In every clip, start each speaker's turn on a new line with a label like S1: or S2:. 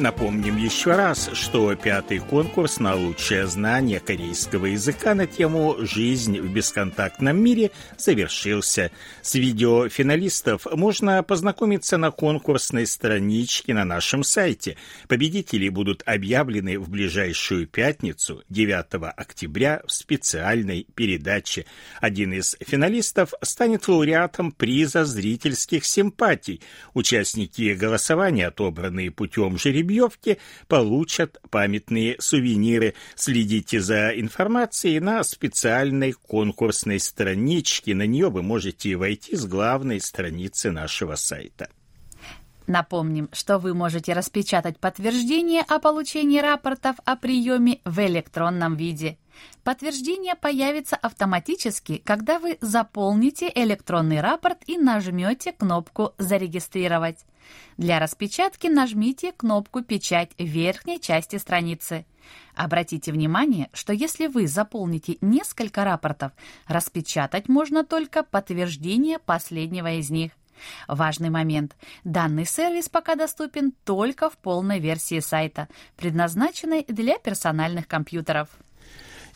S1: Напомним еще раз, что пятый конкурс на лучшее знание корейского языка на тему «Жизнь в бесконтактном мире» завершился. С видео финалистов можно познакомиться на конкурсной страничке на нашем сайте. Победители будут объявлены в ближайшую пятницу, 9 октября, в специальной передаче. Один из финалистов станет лауреатом приза зрительских симпатий. Участники голосования, отобранные путем жеребия, жеребьевки получат памятные сувениры. Следите за информацией на специальной конкурсной страничке. На нее вы можете войти с главной страницы нашего сайта.
S2: Напомним, что вы можете распечатать подтверждение о получении рапортов о приеме в электронном виде. Подтверждение появится автоматически, когда вы заполните электронный рапорт и нажмете кнопку «Зарегистрировать». Для распечатки нажмите кнопку «Печать» в верхней части страницы. Обратите внимание, что если вы заполните несколько рапортов, распечатать можно только подтверждение последнего из них. Важный момент. Данный сервис пока доступен только в полной версии сайта, предназначенной для персональных компьютеров.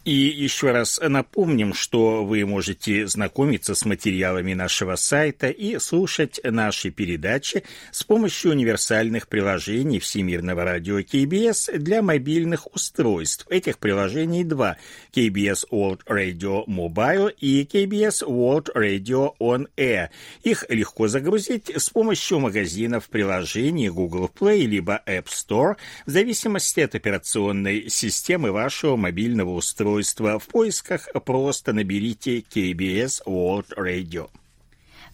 S1: И еще раз напомним, что вы можете знакомиться с материалами нашего сайта и слушать наши передачи с помощью универсальных приложений Всемирного радио КБС для мобильных устройств. Этих приложений два – KBS World Radio Mobile и KBS World Radio On Air. Их легко загрузить с помощью магазинов приложений Google Play либо App Store в зависимости от операционной системы вашего мобильного устройства устройства. В поисках просто наберите KBS World Radio.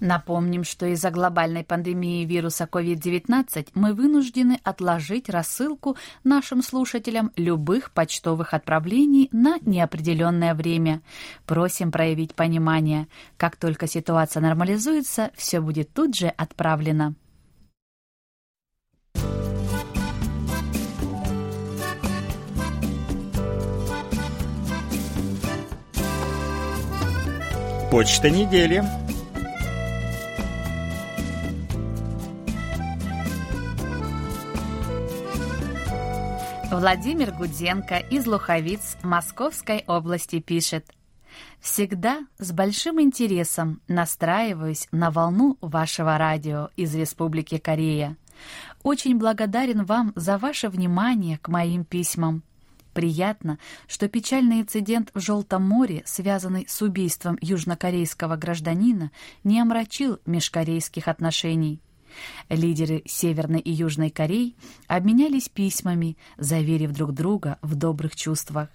S2: Напомним, что из-за глобальной пандемии вируса COVID-19 мы вынуждены отложить рассылку нашим слушателям любых почтовых отправлений на неопределенное время. Просим проявить понимание. Как только ситуация нормализуется, все будет тут же отправлено.
S1: Почта недели.
S2: Владимир Гуденко из Луховиц Московской области пишет. Всегда с большим интересом настраиваюсь на волну вашего радио из Республики Корея. Очень благодарен вам за ваше внимание к моим письмам. Приятно, что печальный инцидент в Желтом море, связанный с убийством южнокорейского гражданина, не омрачил межкорейских отношений. Лидеры Северной и Южной Кореи обменялись письмами, заверив друг друга в добрых чувствах.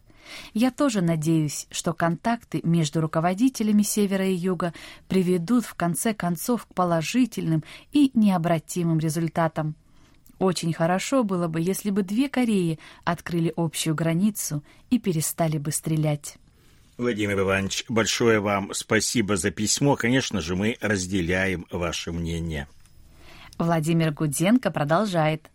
S2: Я тоже надеюсь, что контакты между руководителями Севера и Юга приведут в конце концов к положительным и необратимым результатам. Очень хорошо было бы, если бы две Кореи открыли общую границу и перестали бы стрелять.
S1: Владимир Иванович, большое вам спасибо за письмо. Конечно же, мы разделяем ваше мнение.
S2: Владимир Гуденко продолжает.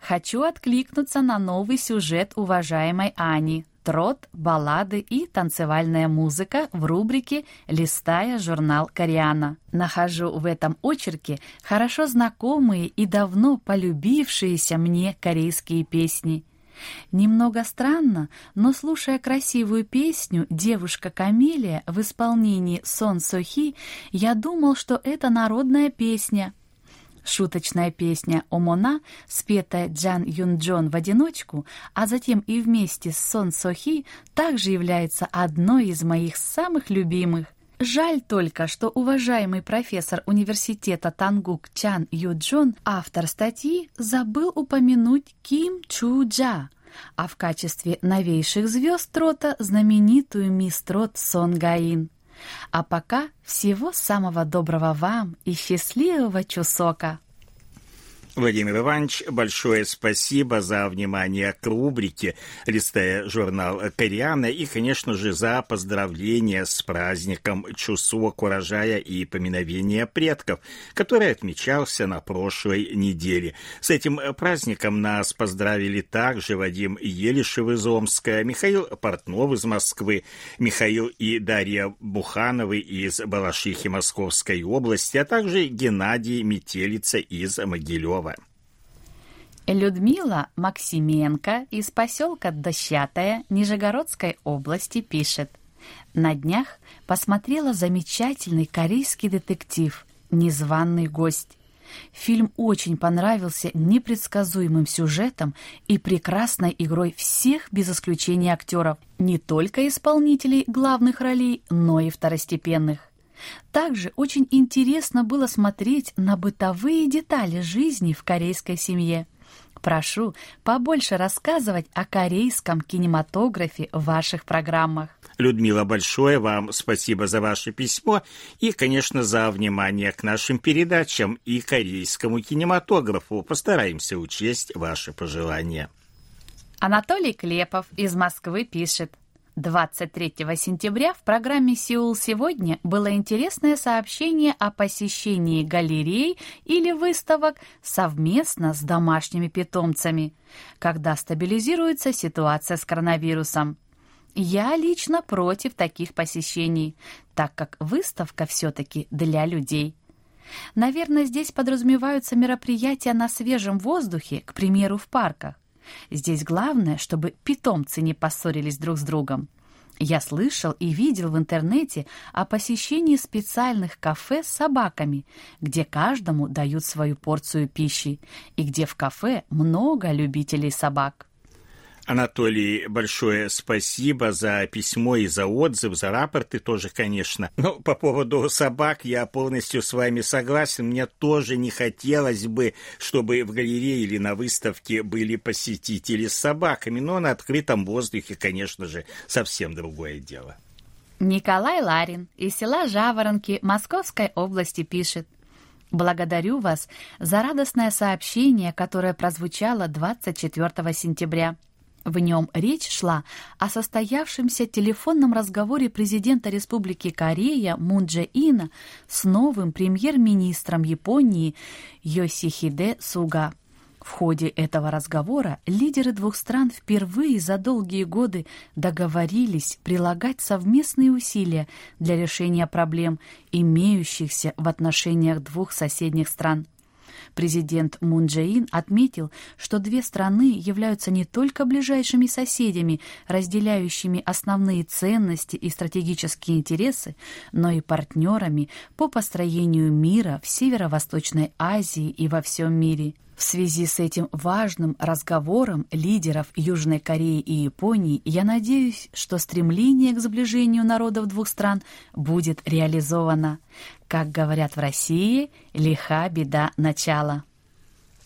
S2: Хочу откликнуться на новый сюжет уважаемой Ани трот, баллады и танцевальная музыка в рубрике «Листая журнал Кориана». Нахожу в этом очерке хорошо знакомые и давно полюбившиеся мне корейские песни. Немного странно, но слушая красивую песню «Девушка Камелия» в исполнении Сон Сохи, я думал, что это народная песня – Шуточная песня «Омона», спетая Джан Юнджон в одиночку, а затем и вместе с Сон Сохи, также является одной из моих самых любимых. Жаль только, что уважаемый профессор университета Тангук Чан Юджон, автор статьи, забыл упомянуть Ким Чу Джа, а в качестве новейших звезд трота знаменитую мисс Трот Сон Гаин. А пока всего самого доброго вам и счастливого чусока!
S1: Владимир Иванович, большое спасибо за внимание к рубрике, листая журнал «Кориана» и, конечно же, за поздравления с праздником Чусок урожая и поминовения предков, который отмечался на прошлой неделе. С этим праздником нас поздравили также Вадим Елишев из Омска, Михаил Портнов из Москвы, Михаил и Дарья Бухановы из Балашихи Московской области, а также Геннадий Метелица из Могилева.
S2: Людмила Максименко из поселка Дощатая Нижегородской области пишет. На днях посмотрела замечательный корейский детектив «Незваный гость». Фильм очень понравился непредсказуемым сюжетом и прекрасной игрой всех без исключения актеров, не только исполнителей главных ролей, но и второстепенных. Также очень интересно было смотреть на бытовые детали жизни в корейской семье. Прошу побольше рассказывать о корейском кинематографе в ваших программах.
S1: Людмила, большое вам спасибо за ваше письмо и, конечно, за внимание к нашим передачам и корейскому кинематографу. Постараемся учесть ваши пожелания.
S2: Анатолий Клепов из Москвы пишет. 23 сентября в программе «Сеул сегодня» было интересное сообщение о посещении галерей или выставок совместно с домашними питомцами, когда стабилизируется ситуация с коронавирусом. Я лично против таких посещений, так как выставка все-таки для людей. Наверное, здесь подразумеваются мероприятия на свежем воздухе, к примеру, в парках. Здесь главное, чтобы питомцы не поссорились друг с другом. Я слышал и видел в интернете о посещении специальных кафе с собаками, где каждому дают свою порцию пищи, и где в кафе много любителей собак.
S1: Анатолий, большое спасибо за письмо и за отзыв, за рапорты тоже, конечно. Но по поводу собак я полностью с вами согласен. Мне тоже не хотелось бы, чтобы в галерее или на выставке были посетители с собаками, но на открытом воздухе, конечно же, совсем другое дело.
S2: Николай Ларин из села Жаворонки Московской области пишет. Благодарю вас за радостное сообщение, которое прозвучало 24 сентября. В нем речь шла о состоявшемся телефонном разговоре президента Республики Корея Мун Дже Ина с новым премьер-министром Японии Йосихиде Суга. В ходе этого разговора лидеры двух стран впервые за долгие годы договорились прилагать совместные усилия для решения проблем, имеющихся в отношениях двух соседних стран. Президент Мун Джэ отметил, что две страны являются не только ближайшими соседями, разделяющими основные ценности и стратегические интересы, но и партнерами по построению мира в Северо-Восточной Азии и во всем мире. В связи с этим важным разговором лидеров Южной Кореи и Японии я надеюсь, что стремление к сближению народов двух стран будет реализовано. Как говорят в России, лиха беда начала.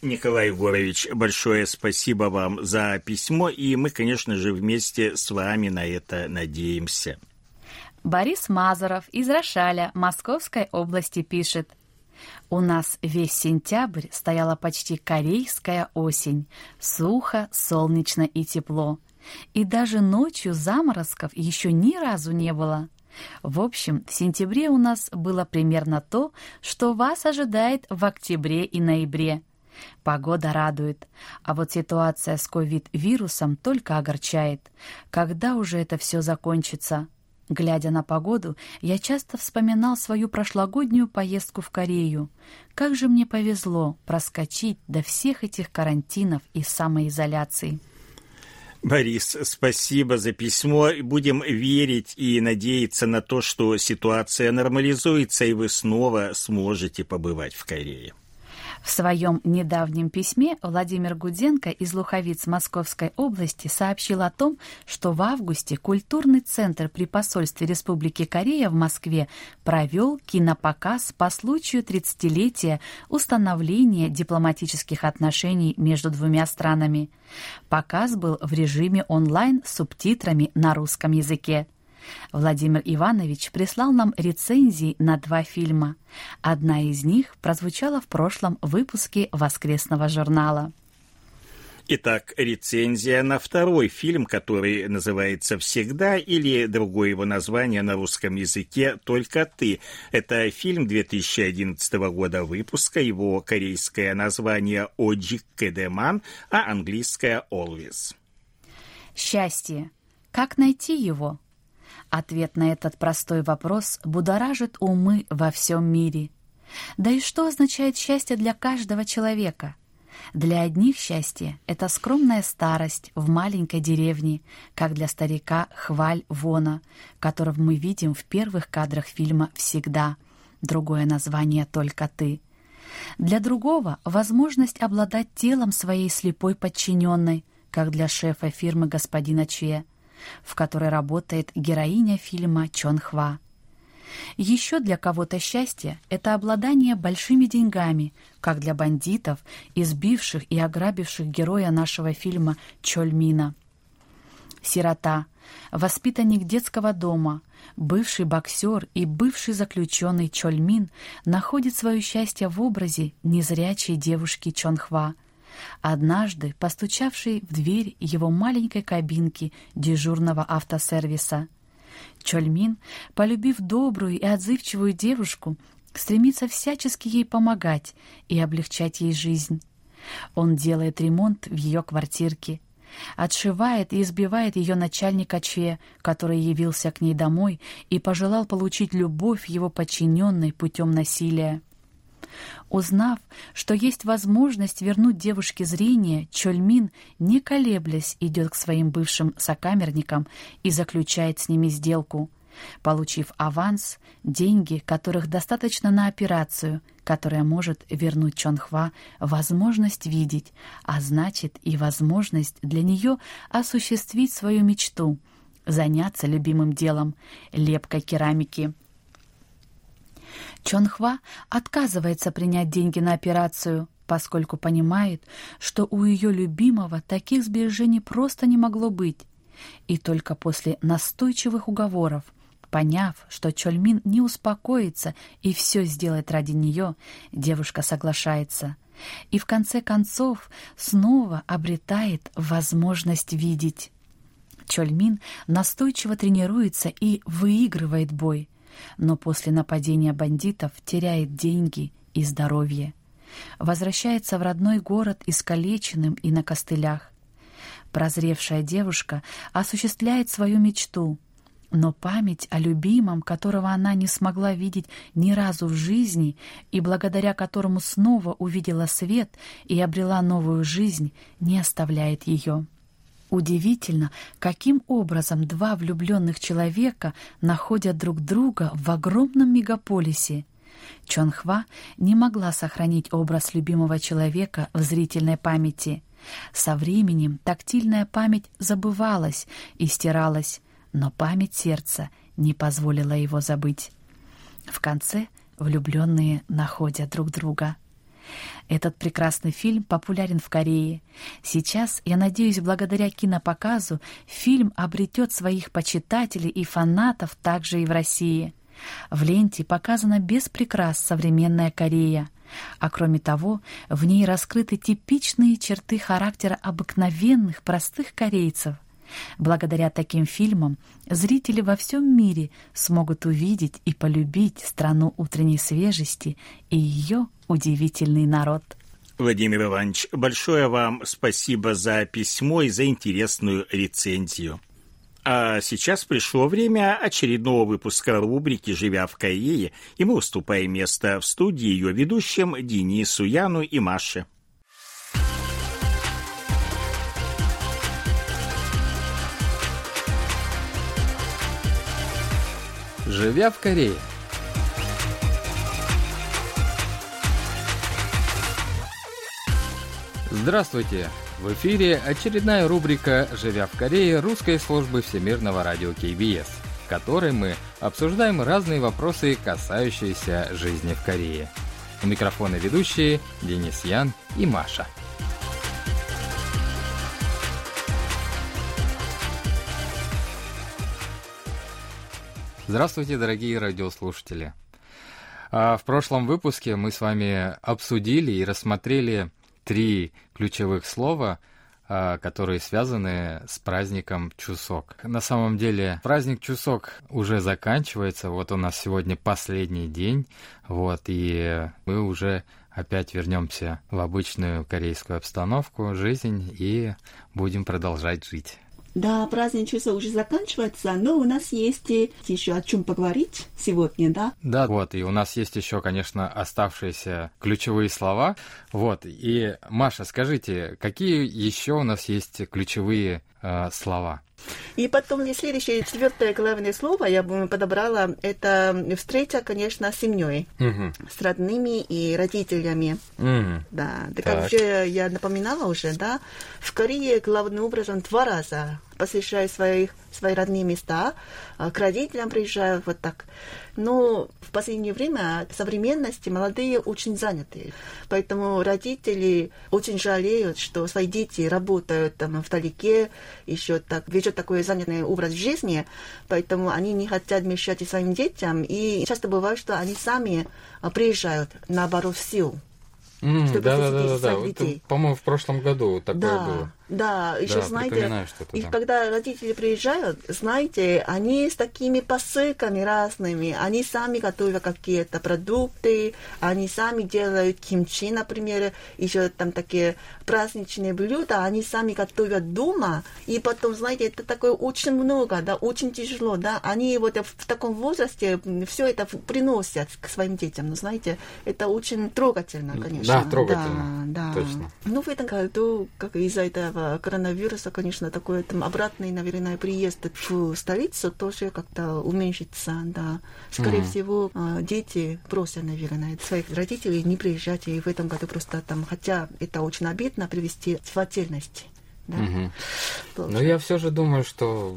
S1: Николай Егорович, большое спасибо вам за письмо, и мы, конечно же, вместе с вами на это надеемся.
S2: Борис Мазаров из Рошаля Московской области пишет – у нас весь сентябрь стояла почти корейская осень. Сухо, солнечно и тепло. И даже ночью заморозков еще ни разу не было. В общем, в сентябре у нас было примерно то, что вас ожидает в октябре и ноябре. Погода радует, а вот ситуация с ковид-вирусом только огорчает. Когда уже это все закончится? Глядя на погоду, я часто вспоминал свою прошлогоднюю поездку в Корею. Как же мне повезло проскочить до всех этих карантинов и самоизоляций.
S1: Борис, спасибо за письмо. Будем верить и надеяться на то, что ситуация нормализуется, и вы снова сможете побывать в Корее.
S2: В своем недавнем письме Владимир Гуденко из Луховиц Московской области сообщил о том, что в августе культурный центр при посольстве Республики Корея в Москве провел кинопоказ по случаю 30-летия установления дипломатических отношений между двумя странами. Показ был в режиме онлайн с субтитрами на русском языке. Владимир Иванович прислал нам рецензии на два фильма. Одна из них прозвучала в прошлом выпуске воскресного журнала.
S1: Итак, рецензия на второй фильм, который называется «Всегда» или другое его название на русском языке «Только ты». Это фильм 2011 года выпуска, его корейское название «Оджик Кедеман», а английское «Always».
S2: Счастье. Как найти его? Ответ на этот простой вопрос будоражит умы во всем мире. Да и что означает счастье для каждого человека – для одних счастье — это скромная старость в маленькой деревне, как для старика Хваль Вона, которого мы видим в первых кадрах фильма «Всегда». Другое название «Только ты». Для другого — возможность обладать телом своей слепой подчиненной, как для шефа фирмы господина Че, в которой работает героиня фильма Чон Хва. Еще для кого-то счастье — это обладание большими деньгами, как для бандитов, избивших и ограбивших героя нашего фильма Чольмина. Сирота, воспитанник детского дома, бывший боксер и бывший заключенный Чольмин находит свое счастье в образе незрячей девушки Чонхва, однажды постучавшей в дверь его маленькой кабинки дежурного автосервиса — Чольмин, полюбив добрую и отзывчивую девушку, стремится всячески ей помогать и облегчать ей жизнь. Он делает ремонт в ее квартирке, отшивает и избивает ее начальника Че, который явился к ней домой и пожелал получить любовь его подчиненной путем насилия. Узнав, что есть возможность вернуть девушке зрение, Чольмин, не колеблясь, идет к своим бывшим сокамерникам и заключает с ними сделку. Получив аванс, деньги, которых достаточно на операцию, которая может вернуть Чонхва возможность видеть, а значит и возможность для нее осуществить свою мечту — заняться любимым делом — лепкой керамики — Чонхва отказывается принять деньги на операцию, поскольку понимает, что у ее любимого таких сбережений просто не могло быть. И только после настойчивых уговоров, поняв, что Чольмин не успокоится и все сделает ради нее, девушка соглашается. И в конце концов снова обретает возможность видеть. Чольмин настойчиво тренируется и выигрывает бой — но после нападения бандитов теряет деньги и здоровье. Возвращается в родной город искалеченным и на костылях. Прозревшая девушка осуществляет свою мечту, но память о любимом, которого она не смогла видеть ни разу в жизни и благодаря которому снова увидела свет и обрела новую жизнь, не оставляет ее. Удивительно, каким образом два влюбленных человека находят друг друга в огромном мегаполисе. Чонхва не могла сохранить образ любимого человека в зрительной памяти. Со временем тактильная память забывалась и стиралась, но память сердца не позволила его забыть. В конце влюбленные находят друг друга. Этот прекрасный фильм популярен в Корее. Сейчас, я надеюсь, благодаря кинопоказу фильм обретет своих почитателей и фанатов также и в России. В ленте показана без прикрас современная Корея. А кроме того, в ней раскрыты типичные черты характера обыкновенных простых корейцев. Благодаря таким фильмам зрители во всем мире смогут увидеть и полюбить страну утренней свежести и ее удивительный народ.
S1: Владимир Иванович, большое вам спасибо за письмо и за интересную рецензию. А сейчас пришло время очередного выпуска рубрики «Живя в Корее», и мы уступаем место в студии ее ведущим Денису Яну и Маше.
S3: Живя в Корее. Здравствуйте! В эфире очередная рубрика «Живя в Корее» русской службы Всемирного радио КБС, в которой мы обсуждаем разные вопросы, касающиеся жизни в Корее. У микрофона ведущие Денис Ян и Маша. Здравствуйте, дорогие радиослушатели. А, в прошлом выпуске мы с вами обсудили и рассмотрели три ключевых слова, а, которые связаны с праздником Чусок. На самом деле праздник Чусок уже заканчивается, вот у нас сегодня последний день, вот, и мы уже опять вернемся в обычную корейскую обстановку, жизнь, и будем продолжать жить.
S4: Да, праздник часов уже заканчивается, но у нас есть еще о чем поговорить сегодня, да?
S3: Да, вот, и у нас есть еще, конечно, оставшиеся ключевые слова. Вот, и, Маша, скажите, какие еще у нас есть ключевые э, слова?
S4: И потом следующее, четвертое главное слово я бы подобрала, это встреча, конечно, с семьей, угу. с родными и родителями. Угу. Да, да как уже я напоминала уже, да, в Корее главным образом два раза посещаю своих, свои родные места, а, к родителям приезжаю вот так. Но в последнее время в современности молодые очень заняты. Поэтому родители очень жалеют, что свои дети работают там вдалеке, еще так, ведут такой занятый образ жизни, поэтому они не хотят мешать своим детям. И часто бывает, что они сами а, приезжают, наоборот, в силу.
S3: Mm, чтобы да, да, да, да, да. По-моему, в прошлом году такое
S4: да.
S3: было.
S4: Да, еще да, знаете, и да. когда родители приезжают, знаете, они с такими посылками разными, они сами готовят какие-то продукты, они сами делают кимчи, например, еще там такие праздничные блюда, они сами готовят дома, и потом, знаете, это такое очень много, да, очень тяжело, да, они вот в таком возрасте все это приносят к своим детям, ну, знаете, это очень трогательно, конечно.
S3: Да, трогательно, да, да. точно.
S4: Ну, в этом году, как из-за этого этого коронавируса, конечно, такой там обратный, наверное, приезд в столицу тоже как-то уменьшится, да. Скорее mm-hmm. всего, а, дети просят, наверное, своих родителей не приезжать и в этом году просто там, хотя это очень обидно, привести в отдельность. Да?
S3: Угу. Но я все же думаю, что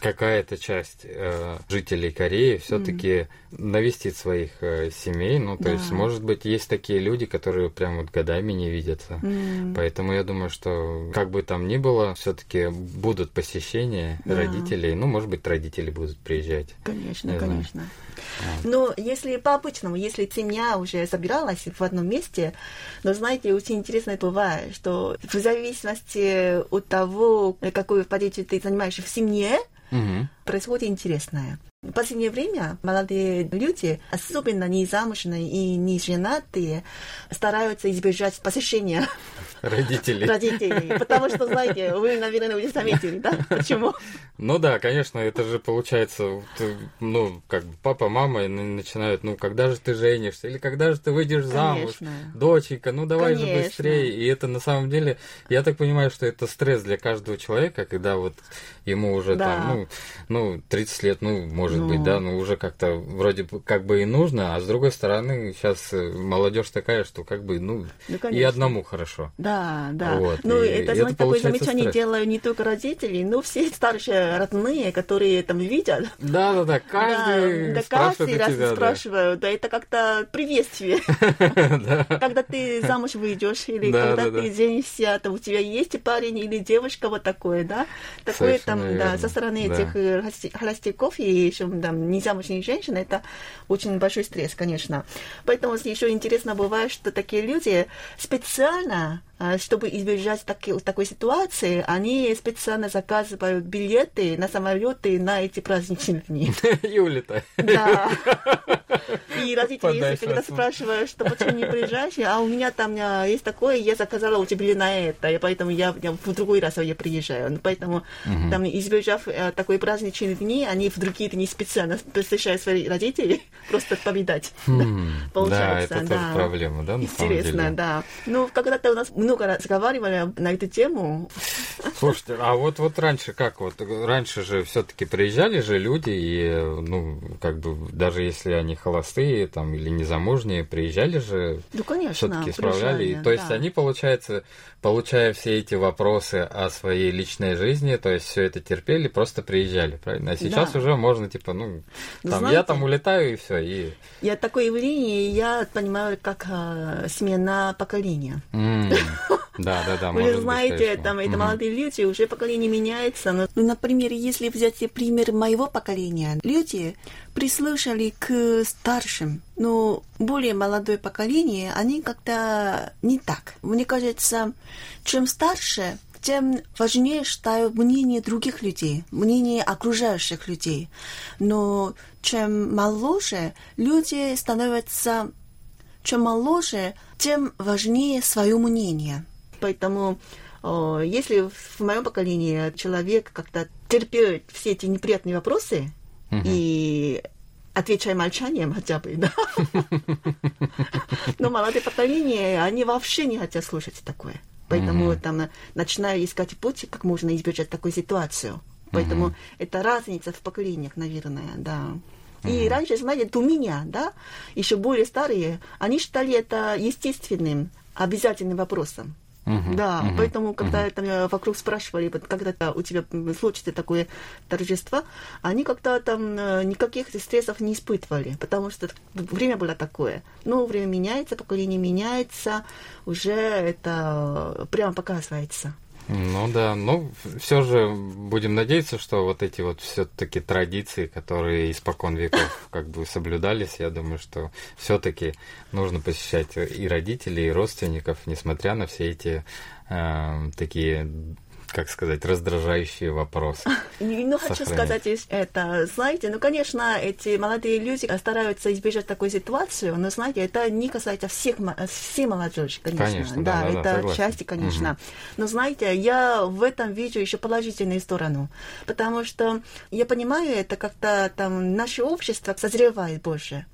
S3: какая-то часть э, жителей Кореи все-таки mm. навестит своих э, семей. Ну, то да. есть, может быть, есть такие люди, которые прям вот годами не видятся. Mm. Поэтому я думаю, что как бы там ни было, все-таки будут посещения да. родителей. Ну, может быть, родители будут приезжать.
S4: Конечно, конечно. Но если по-обычному, если семья уже собиралась в одном месте, но знаете, очень интересно бывает, что в зависимости от того, какую позицию ты занимаешь в семье, угу. происходит интересное. В последнее время молодые люди, особенно не замужние и не женатые, стараются избежать посещения
S3: родителей.
S4: родителей. Потому что, знаете, вы, наверное, уже заметили, да? Почему?
S3: Ну да, конечно, это же получается, ну, как бы папа, мама начинают, ну, когда же ты женишься? Или когда же ты выйдешь замуж? Конечно. Доченька, ну давай конечно. же быстрее. И это на самом деле, я так понимаю, что это стресс для каждого человека, когда вот ему уже да. там, ну, ну, 30 лет, ну, может ну. быть, да, ну, уже как-то вроде как бы и нужно, а с другой стороны, сейчас э, молодежь такая, что как бы, ну, ну и одному хорошо.
S4: Да, да. Вот. Ну, и, это, знаете, такое замечание стресс. делаю не только родители, но все старшие родные, которые там видят.
S3: Да, да, да, каждый да, да, каждый раз тебя,
S4: спрашивают, да. да, это как-то приветствие. Когда ты замуж выйдешь, или когда ты женишься, то у тебя есть парень или девушка вот такое, да? Такое там, да, со стороны этих э, холостяков и еще там, незамужние женщины, это очень большой стресс, конечно. Поэтому еще интересно бывает, что такие люди специально чтобы избежать таки, такой ситуации, они специально заказывают билеты на самолеты на эти праздничные дни.
S3: И улетают.
S4: Да. И родители, если когда спрашивают, что почему не приезжаешь, а у меня там а, есть такое, я заказала у тебя на это, и поэтому я, я в другой раз я приезжаю. Ну, поэтому там, избежав э, такой праздничные дни, они в другие дни специально посещают своих родителей, просто повидать.
S3: Хм, Получается, да, это тоже проблема, да,
S4: Интересно, да. Ну, когда-то у нас много разговаривали на эту тему.
S3: Слушайте, а вот, вот раньше как? Вот раньше же все-таки приезжали же люди, и, ну, как бы, даже если они холостые там, или незамужние, приезжали же,
S4: ну, конечно,
S3: все-таки справляли. И, то есть да. они, получается, получая все эти вопросы о своей личной жизни, то есть все это терпели, просто приезжали, правильно? А сейчас да. уже можно, типа, ну, там, Знаете, я там улетаю и все. И...
S4: Я такое явление, я понимаю, как э, смена поколения.
S3: Mm. Да, да, да.
S4: Вы знаете, там это молодые люди, уже поколение меняется. Но, ну, например, если взять пример моего поколения, люди прислушали к старшим, но более молодое поколение, они как-то не так. Мне кажется, чем старше, тем важнее считаю мнение других людей, мнение окружающих людей. Но чем моложе люди становятся, чем моложе, тем важнее свое мнение. Поэтому если в моем поколении человек как-то терпит все эти неприятные вопросы угу. и отвечая молчанием хотя бы, да. Но молодое поколение, они вообще не хотят слушать такое. Поэтому mm-hmm. там начинаю искать путь, как можно избежать такой ситуацию. Поэтому mm-hmm. это разница в поколениях, наверное, да. И раньше, знаете, у меня, да, еще более старые, они считали это естественным, обязательным вопросом. Uh-huh, да, uh-huh, поэтому, когда uh-huh. там вокруг спрашивали, вот, когда у тебя случится такое торжество, они как-то там э, никаких стрессов не испытывали, потому что время было такое. Ну, время меняется, поколение меняется, уже это прямо показывается.
S3: Ну да, ну все же будем надеяться, что вот эти вот все-таки традиции, которые испокон веков как бы соблюдались, я думаю, что все-таки нужно посещать и родителей, и родственников, несмотря на все эти э, такие как сказать, раздражающие вопросы.
S4: Ну, хочу сказать это. Знаете, ну, конечно, эти молодые люди стараются избежать такой ситуации, но, знаете, это не касается всех, всей молодежи, конечно.
S3: конечно
S4: да,
S3: да,
S4: это
S3: да,
S4: части, конечно. Угу. Но, знаете, я в этом вижу еще положительную сторону, потому что я понимаю, это как-то там наше общество созревает больше.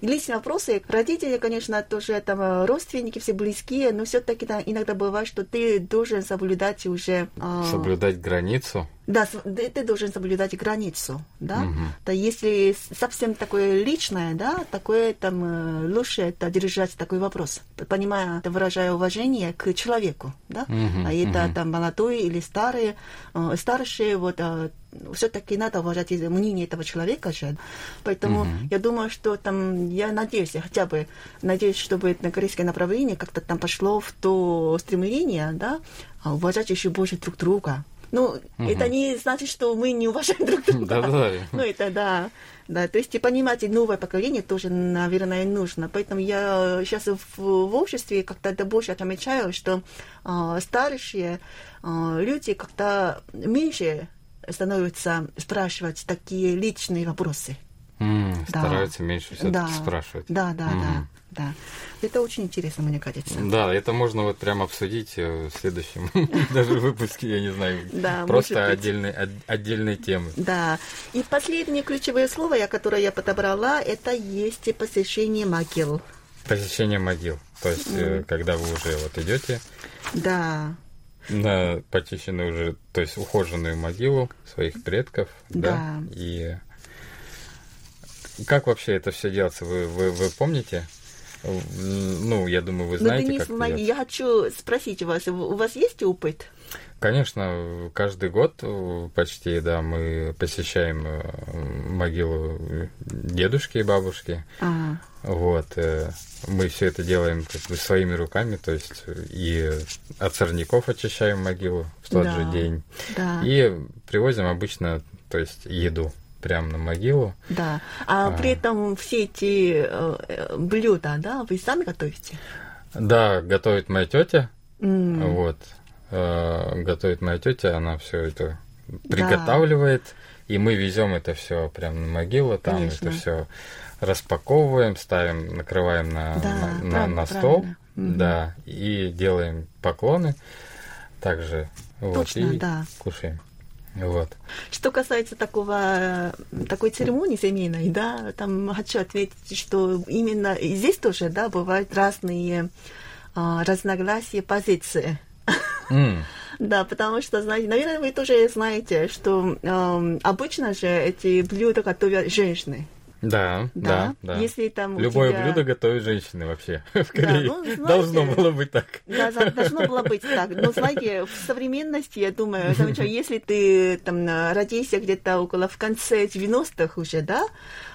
S4: Личные вопросы. Родители, конечно, тоже там э, родственники, все близкие, но все-таки да, иногда бывает, что ты должен соблюдать уже...
S3: Э, соблюдать границу?
S4: Да, ты должен соблюдать границу, да. Угу. Да, если совсем такое личное, да, такое там э, лучше это держать такой вопрос, понимая, выражая уважение к человеку, да. Угу, а это угу. там молодой или старый, э, старший, вот э, все-таки надо уважать мнение этого человека же. Поэтому угу. я думаю, что там, я надеюсь, я хотя бы надеюсь, чтобы на корейское направление как-то там пошло в то стремление, да, а уважать еще больше друг друга. Ну, угу. это не значит, что мы не уважаем друг друга.
S3: Да, да.
S4: Ну, это да. Да, то есть понимать новое поколение тоже, наверное, нужно. Поэтому я сейчас в, в обществе как-то это больше отмечаю, что э, старшие э, люди как-то меньше становятся спрашивать такие личные вопросы.
S3: Mm, да. Стараются меньше все-таки
S4: да.
S3: спрашивать.
S4: Да, да, mm. да. Да, это очень интересно, мне кажется.
S3: Да, это можно вот прямо обсудить э, в следующем даже выпуске, я не знаю, да, просто отдельной, отдельной темы.
S4: Да, и последнее ключевое слово, которое я подобрала, это есть посещение могил.
S3: Посещение могил, то есть mm. когда вы уже вот идете.
S4: Да
S3: на почищенную уже, то есть ухоженную могилу своих предков, да, да и как вообще это все делается, вы, вы, вы помните? Ну, я думаю, вы знаете,
S4: Но, Денис, как Маги, я хочу спросить вас, у вас есть опыт?
S3: Конечно, каждый год э, почти, да, мы посещаем э, могилу дедушки и бабушки. Ага. Вот, э, мы все это делаем как бы своими руками, то есть и от сорняков очищаем могилу в тот да. же день,
S4: да.
S3: и привозим обычно, то есть еду прямо на могилу.
S4: Да. А, а при этом все эти э, блюда, да, вы сами готовите?
S3: Да, готовит моя тетя. Mm. Вот. Э, готовит моя тетя, она все это приготавливает, да. и мы везем это все прямо на могилу, там Конечно. это все распаковываем, ставим, накрываем на, да, на, на, на стол, правильно. да, и делаем поклоны также.
S4: Точно,
S3: вот, и
S4: да.
S3: кушаем. Вот.
S4: Что касается такого, такой церемонии семейной, да, там хочу ответить, что именно здесь тоже, да, бывают разные а, разногласия позиции. Mm. Да, потому что, знаете, наверное, вы тоже знаете, что э, обычно же эти блюда готовят женщины.
S3: Да, да, да.
S4: Если там
S3: Любое
S4: тебя...
S3: блюдо готовят женщины вообще в Корее. Да, ну, знаете, должно было быть так.
S4: Да, должно было быть так. Но знаете, в современности, я думаю, замечаю, если ты там родился где-то около в конце 90-х уже, да,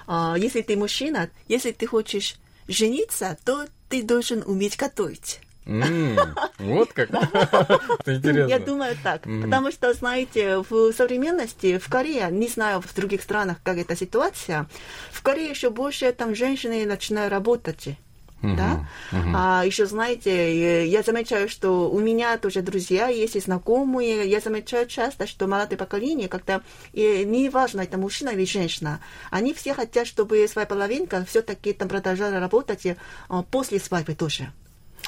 S4: а, если ты мужчина, если ты хочешь жениться, то ты должен уметь готовить.
S3: Вот как. Интересно.
S4: Я думаю так. Потому что, знаете, в современности, в Корее, не знаю, в других странах, как эта ситуация, в Корее еще больше там женщины начинают работать. Да? Uh-huh. А еще, знаете, я замечаю, что у меня тоже друзья есть и знакомые. Я замечаю часто, что молодое поколение, когда не важно, это мужчина или женщина, они все хотят, чтобы своя половинка все-таки там продолжала работать а, после свадьбы тоже.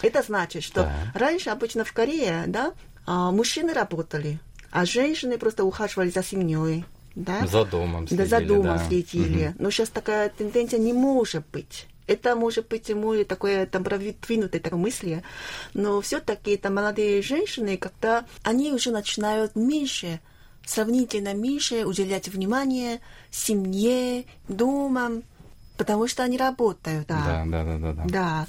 S4: Это значит, что да. раньше обычно в Корее, да, а, мужчины работали, а женщины просто ухаживали за семьей. Да?
S3: За домом следили.
S4: Да, за домом да. следили. Угу. Но сейчас такая тенденция не может быть. Это может быть ему такое там продвинутое такое мысли, но все-таки там молодые женщины, когда они уже начинают меньше сравнительно меньше уделять внимание семье, домам, потому что они работают,
S3: да. Да, да, да, да.
S4: Да. да.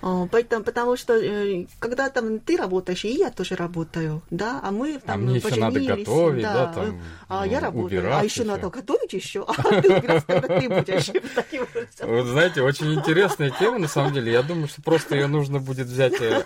S4: Поэтому, потому что э, когда там ты работаешь, и я тоже работаю, да, а мы
S3: там а мне еще надо готовить, да, да там,
S4: а ну, я работаю, а еще надо готовить еще, а ты убираться, когда ты будешь.
S3: Вот знаете, очень интересная тема, на самом деле. Я думаю, что просто ее нужно будет взять э,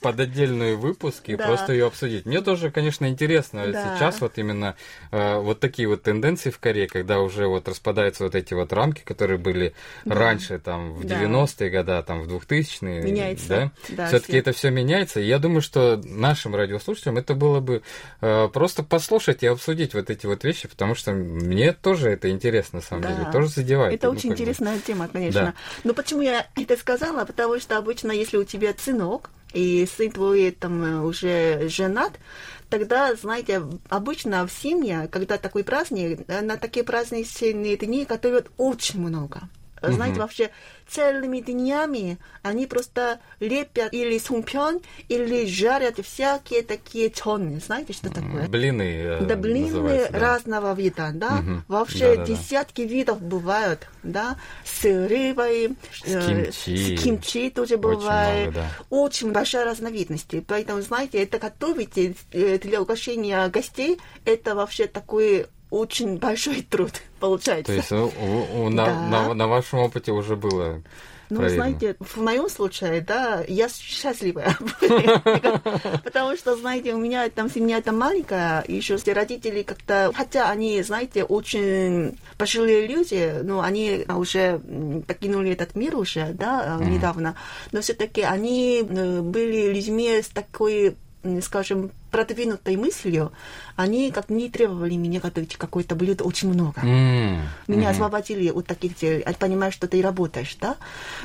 S3: под отдельные выпуски да. просто ее обсудить. Мне тоже, конечно, интересно да. сейчас вот именно э, вот такие вот тенденции в Корее, когда уже вот распадаются вот эти вот рамки, которые были да. раньше, там, в да. 90-е годы, там, в 2000-е.
S4: Меняется.
S3: Да? да Все-таки это все меняется. И я думаю, что нашим радиослушателям это было бы э, просто послушать и обсудить вот эти вот вещи, потому что мне тоже это интересно, на самом да. деле, тоже задевает.
S4: Это ну, очень интересная бы. тема, конечно. Да. Но почему я это сказала? Потому что обычно, если у тебя сынок, и сын твой там уже женат, тогда, знаете, обычно в семье, когда такой праздник, на такие праздничные дни готовят очень много. Знаете, угу. вообще целыми днями они просто лепят или сумпен, или жарят всякие такие чоны. Знаете, что такое?
S3: Блины.
S4: Э, да, блины да. разного вида, да. Угу. Вообще да, да, десятки да. видов бывают, да. С рыбой,
S3: с э, кимчи,
S4: с кимчи тоже бывает. Очень, много, да. Очень большая разновидность. Поэтому, знаете, это готовить э, для угощения гостей, это вообще такой очень большой труд получается.
S3: То есть у, у, у, да. на, на, на вашем опыте уже было
S4: ну, Проверено. знаете, в моем случае, да, я счастливая. Потому что, знаете, у меня там семья там маленькая, еще все родители как-то, хотя они, знаете, очень пожилые люди, но они уже покинули этот мир уже, да, недавно, но все-таки они э, были людьми с такой скажем, продвинутой мыслью, они как не требовали меня готовить какое-то блюдо очень много. Mm. Меня освободили от таких дел. Я понимаю, что ты работаешь, да?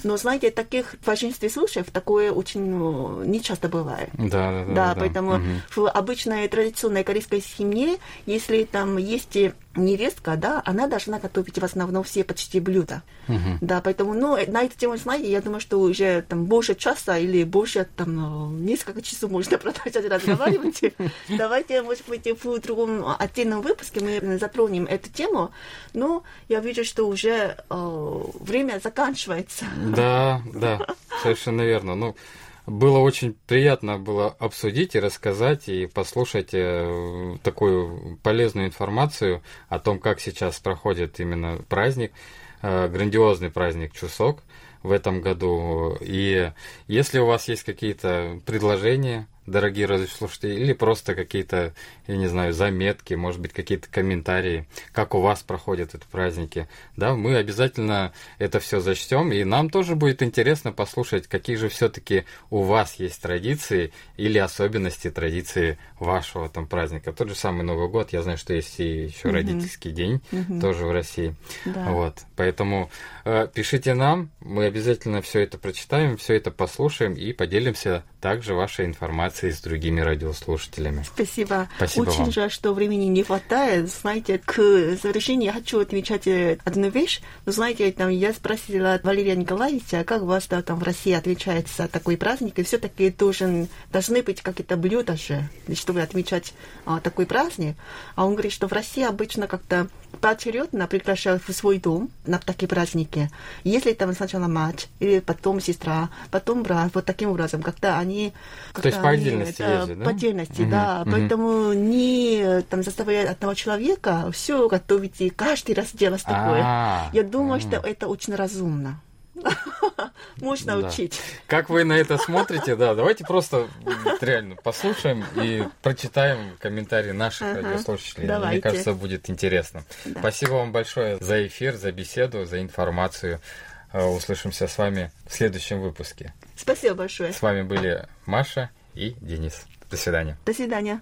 S4: Но, знаете, таких в большинстве случаев такое очень ну, не часто бывает.
S3: Да, да, да.
S4: Да, да поэтому mm-hmm. в обычной традиционной корейской семье, если там есть невестка, да, она должна готовить в основном все почти блюда. Uh-huh. Да, поэтому, ну, на эту тему, знаете, я думаю, что уже там больше часа или больше там ну, несколько часов можно продолжать разговаривать. Давайте, может быть, в другом отдельном выпуске мы затронем эту тему, но я вижу, что уже э, время заканчивается.
S3: Да, да, совершенно верно. Ну, было очень приятно было обсудить и рассказать и послушать э, такую полезную информацию о том, как сейчас проходит именно праздник, э, грандиозный праздник Чусок в этом году. И если у вас есть какие-то предложения, дорогие радиослушатели, или просто какие-то, я не знаю, заметки, может быть, какие-то комментарии, как у вас проходят эти праздники. Да, мы обязательно это все зачтем, и нам тоже будет интересно послушать, какие же все-таки у вас есть традиции или особенности традиции вашего там праздника. Тот же самый Новый год, я знаю, что есть и еще mm-hmm. родительский день mm-hmm. тоже в России. Да. Вот, поэтому э, пишите нам, мы обязательно все это прочитаем, все это послушаем и поделимся также вашей информацией с другими радиослушателями.
S4: Спасибо.
S3: Спасибо
S4: Очень
S3: вам.
S4: жаль, что времени не хватает. Знаете, к завершению я хочу отмечать э, одну вещь. Вы знаете, там, я спросила Валерия Николаевича, как у вас да, там в России отвечается такой праздник, и все-таки должен, должны быть какие-то блюда же, чтобы отмечать а, такой праздник. А он говорит, что в России обычно как-то поочередно приглашают в свой дом на такие праздники. Если там сначала мать, или потом сестра, потом брат, вот таким образом, когда они...
S3: То есть по отдельности
S4: это,
S3: ездят, да?
S4: По отдельности, угу, да. Угу. Поэтому не там заставляют одного человека все готовить и каждый раз делать такое. А-а-а. Я думаю, что это очень разумно. Можно учить.
S3: Как вы на это смотрите? Да, давайте просто реально послушаем и прочитаем комментарии наших радиослушателей. Мне кажется, будет интересно. Спасибо вам большое за эфир, за беседу, за информацию. Э, услышимся с вами в следующем выпуске.
S4: Спасибо большое.
S3: С вами были Маша и Денис. До свидания.
S4: До свидания.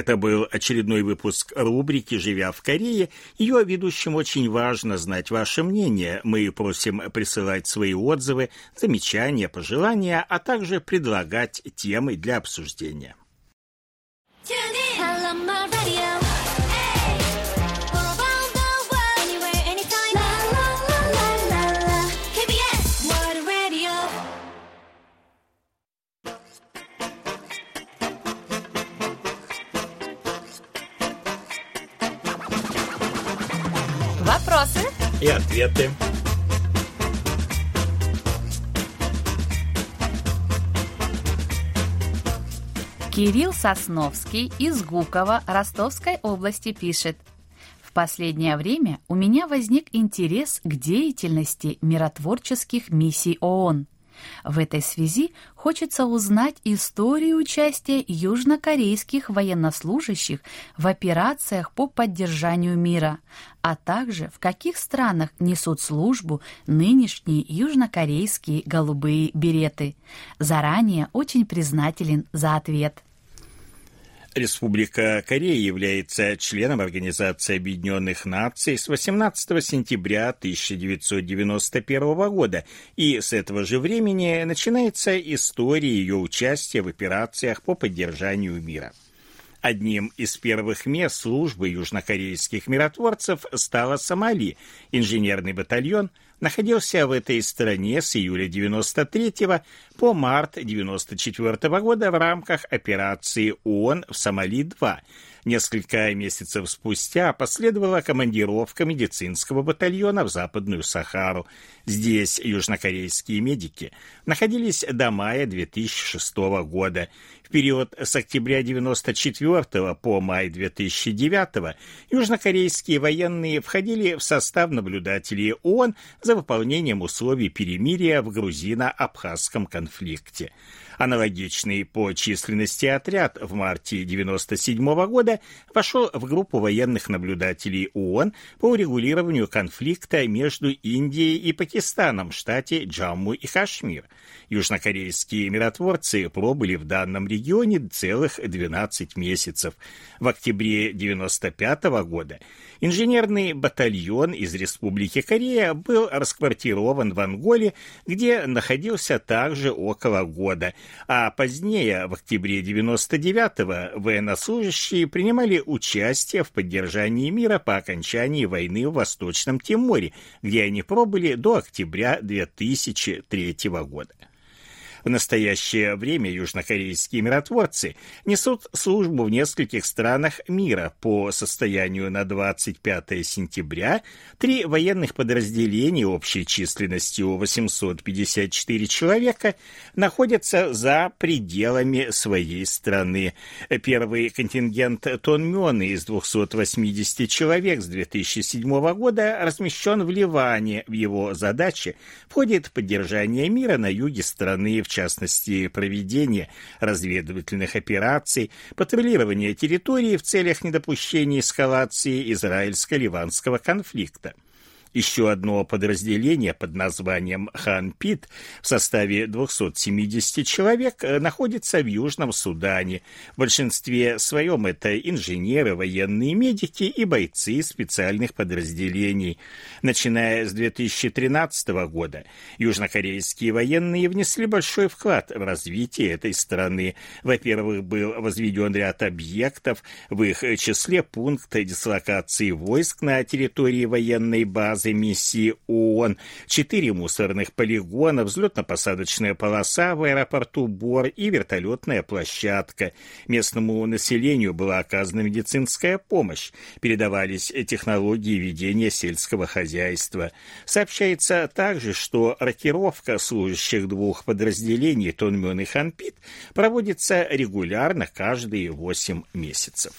S1: Это был очередной выпуск рубрики «Живя в Корее». Ее ведущим очень важно знать ваше мнение. Мы просим присылать свои отзывы, замечания, пожелания, а также предлагать темы для обсуждения.
S2: Вопросы
S1: и ответы.
S2: Кирилл Сосновский из Гукова Ростовской области пишет. В последнее время у меня возник интерес к деятельности миротворческих миссий ООН – в этой связи хочется узнать историю участия южнокорейских военнослужащих в операциях по поддержанию мира, а также в каких странах несут службу нынешние южнокорейские голубые береты. Заранее очень признателен за ответ.
S1: Республика Корея является членом Организации Объединенных Наций с 18 сентября 1991 года, и с этого же времени начинается история ее участия в операциях по поддержанию мира. Одним из первых мест службы южнокорейских миротворцев стала Сомали, инженерный батальон – находился в этой стране с июля 93 по март 94 года в рамках операции ООН в Сомали-2. Несколько месяцев спустя последовала командировка медицинского батальона в Западную Сахару. Здесь южнокорейские медики находились до мая 2006 года период с октября 1994 по май 2009 южнокорейские военные входили в состав наблюдателей ООН за выполнением условий перемирия в грузино-абхазском конфликте. Аналогичный по численности отряд в марте 1997 года вошел в группу военных наблюдателей ООН по урегулированию конфликта между Индией и Пакистаном в штате Джамму и Кашмир. Южнокорейские миротворцы пробыли в данном регионе целых 12 месяцев. В октябре 1995 года инженерный батальон из Республики Корея был расквартирован в Анголе, где находился также около года, а позднее, в октябре 99-го, военнослужащие принимали участие в поддержании мира по окончании войны в Восточном Тиморе, где они пробыли до октября 2003 года. В настоящее время южнокорейские миротворцы несут службу в нескольких странах мира. По состоянию на 25 сентября три военных подразделения общей численностью 854 человека находятся за пределами своей страны. Первый контингент Тонмёна из 280 человек с 2007 года размещен в Ливане. В его задачи входит поддержание мира на юге страны в частности, проведение разведывательных операций, патрулирование территории в целях недопущения эскалации израильско-ливанского конфликта. Еще одно подразделение под названием Ханпит в составе 270 человек э, находится в Южном Судане. В большинстве своем это инженеры, военные медики и бойцы специальных подразделений. Начиная с 2013 года южнокорейские военные внесли большой вклад в развитие этой страны. Во-первых, был возведен ряд объектов, в их числе пункт дислокации войск на территории военной базы, базы миссии ООН, четыре мусорных полигона, взлетно-посадочная полоса в аэропорту Бор и вертолетная площадка. Местному населению была оказана медицинская помощь, передавались технологии ведения сельского хозяйства. Сообщается также, что рокировка служащих двух подразделений Тонмён и Ханпит проводится регулярно каждые восемь месяцев.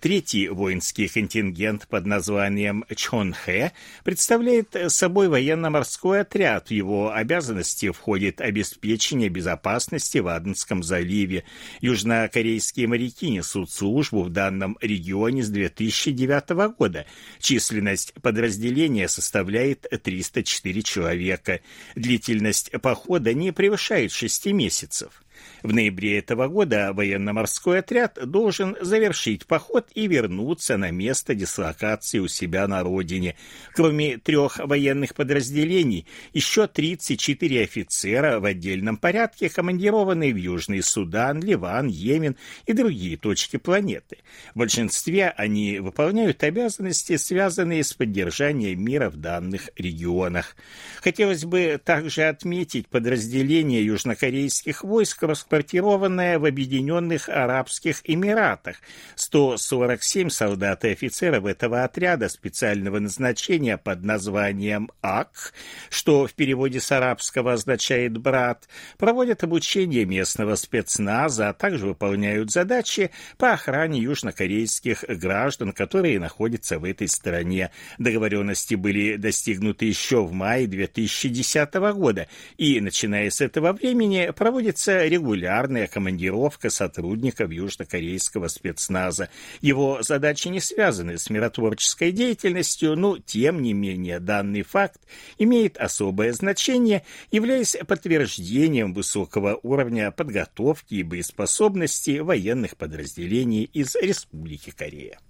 S1: Третий воинский контингент под названием Чонхэ представляет собой военно-морской отряд. В его обязанности входит обеспечение безопасности в Аденском заливе. Южнокорейские моряки несут службу в данном регионе с 2009 года. Численность подразделения составляет 304 человека. Длительность похода не превышает 6 месяцев. В ноябре этого года военно-морской отряд должен завершить поход и вернуться на место дислокации у себя на родине. Кроме трех военных подразделений, еще 34 офицера в отдельном порядке командированы в Южный Судан, Ливан, Йемен и другие точки планеты. В большинстве они выполняют обязанности, связанные с поддержанием мира в данных регионах. Хотелось бы также отметить подразделение южнокорейских войск, транспортированная в Объединенных Арабских Эмиратах. 147 солдат и офицеров этого отряда специального назначения под названием АК, что в переводе с арабского означает «брат», проводят обучение местного спецназа, а также выполняют задачи по охране южнокорейских граждан, которые находятся в этой стране. Договоренности были достигнуты еще в мае 2010 года, и, начиная с этого времени, проводится регулярно регулярная командировка сотрудников южнокорейского спецназа. Его задачи не связаны с миротворческой деятельностью, но, тем не менее, данный факт имеет особое значение, являясь подтверждением высокого уровня подготовки и боеспособности военных подразделений из Республики Корея.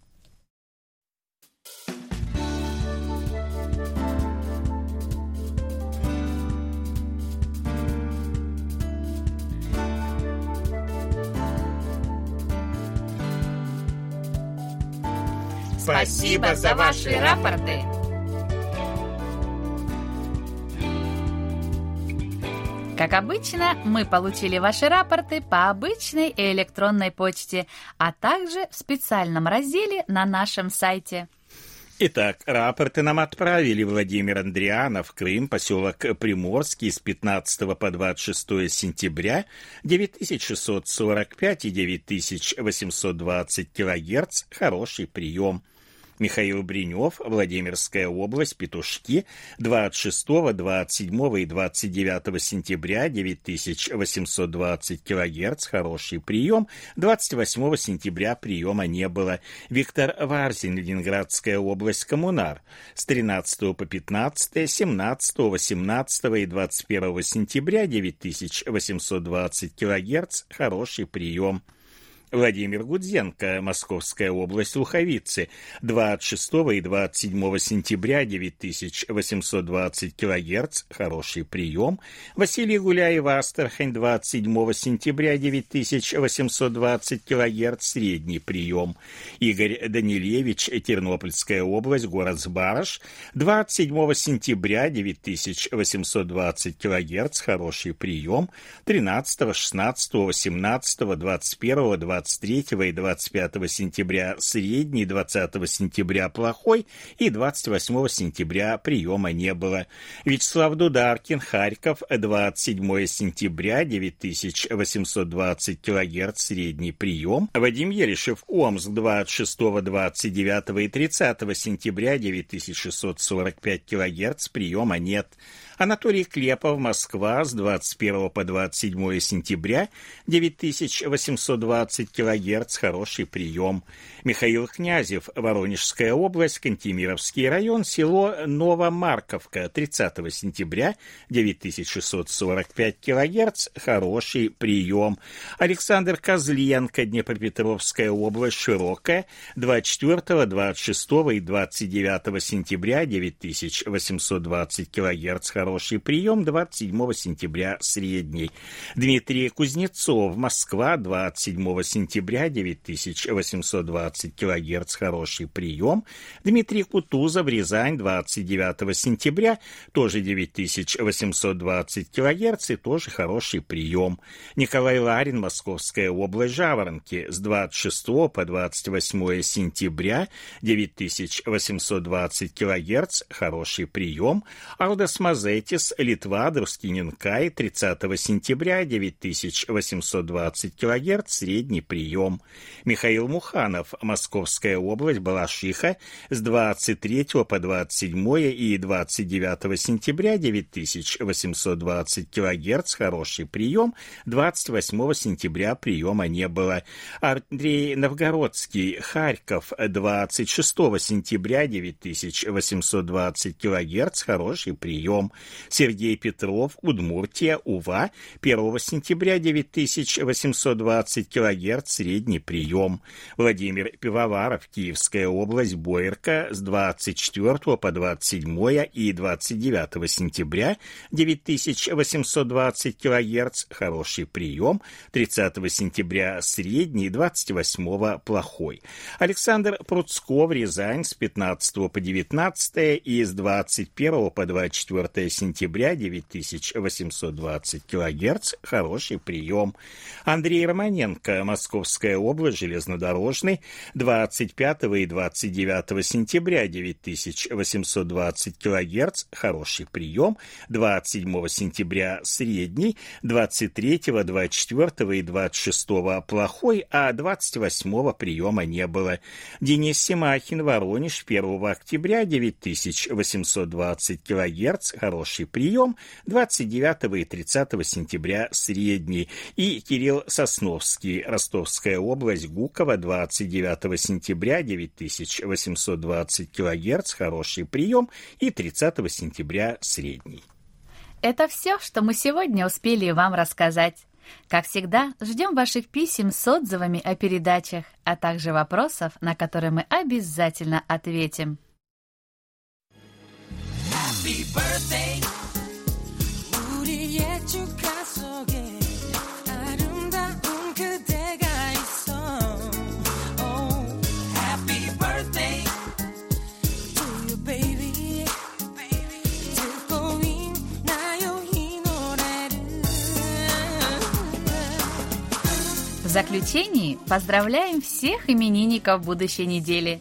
S2: Спасибо за ваши рапорты. Как обычно, мы получили ваши рапорты по обычной электронной почте, а также в специальном разделе на нашем сайте.
S1: Итак, рапорты нам отправили Владимир Андрианов, Крым, поселок Приморский с 15 по 26 сентября, 9645 и 9820 килогерц, хороший прием. Михаил Бринев, Владимирская область, Петушки, 26, 27 и 29 сентября, 9820 килогерц, хороший прием, 28 сентября приема не было. Виктор Варзин, Ленинградская область, Коммунар, с 13 по 15, 17, 18 и 21 сентября, 9820 килогерц, хороший прием. Владимир Гудзенко, Московская область, Луховицы, 26 и 27 сентября 9820 килогерц, хороший прием. Василий Гуляев, Астрахань, 27 сентября 9820 килогерц, средний прием. Игорь Данилевич, Тернопольская область, город Сбарыш, 27 сентября 9820 килогерц, хороший прием. 13, 16, 18, 21, 20 23 и 25 сентября средний, 20 сентября плохой и 28 сентября приема не было. Вячеслав Дударкин, Харьков, 27 сентября, 9820 кГц средний прием. Вадим Ерешев, Омск, 26, 29 и 30 сентября, 9645 кГц приема нет. Анатолий Клепов, Москва, с 21 по 27 сентября, 9820 кГц, хороший прием. Михаил Князев, Воронежская область, Кантемировский район, село Новомарковка, 30 сентября, 9645 кГц, хороший прием. Александр Козленко, Днепропетровская область, Широкая, 24, 26 и 29 сентября, 9820 кГц, хороший прием, 27 сентября, средний. Дмитрий Кузнецов, Москва, 27 сентября, 9820 кГц, хороший прием. Дмитрий Кутузов, Рязань, 29 сентября, тоже 9820 кГц и тоже хороший прием. Николай Ларин, Московская область, Жаворонки, с 26 по 28 сентября, 9820 кГц, хороший прием. Алдас Мазетис, Литва, Друскиненкай, 30 сентября, 9820 кГц, средний прием. Михаил Муханов, Московская область, Балашиха, с 23 по 27 и 29 сентября, 9820 кГц, хороший прием. 28 сентября приема не было. Андрей Новгородский, Харьков, 26 сентября, 9820 кГц, хороший прием. Сергей Петров, Удмуртия, Ува, 1 сентября 9820 кГц средний прием. Владимир Пивоваров, Киевская область, Боярка с 24 по 27 и 29 сентября 9820 кГц хороший прием. 30 сентября средний, 28 плохой. Александр Пруцков, Рязань с 15 по 19 и с 21 по 24 сентября 9820 кГц, хороший прием. Андрей Романенко, Московская область, железнодорожный, 25 и 29 сентября 9820 кГц, хороший прием. 27 сентября средний, 23, 24 и 26 плохой, а 28 приема не было. Денис Семахин, Воронеж, 1 октября 9820 кГц, хороший прием. 29 и 30 сентября средний. И Кирилл Сосновский, Ростовская область, Гуково, 29 сентября 9820 кГц, хороший прием. И 30 сентября средний.
S2: Это все, что мы сегодня успели вам рассказать. Как всегда, ждем ваших писем с отзывами о передачах, а также вопросов, на которые мы обязательно ответим. Happy birthday. В заключении поздравляем всех именинников будущей недели.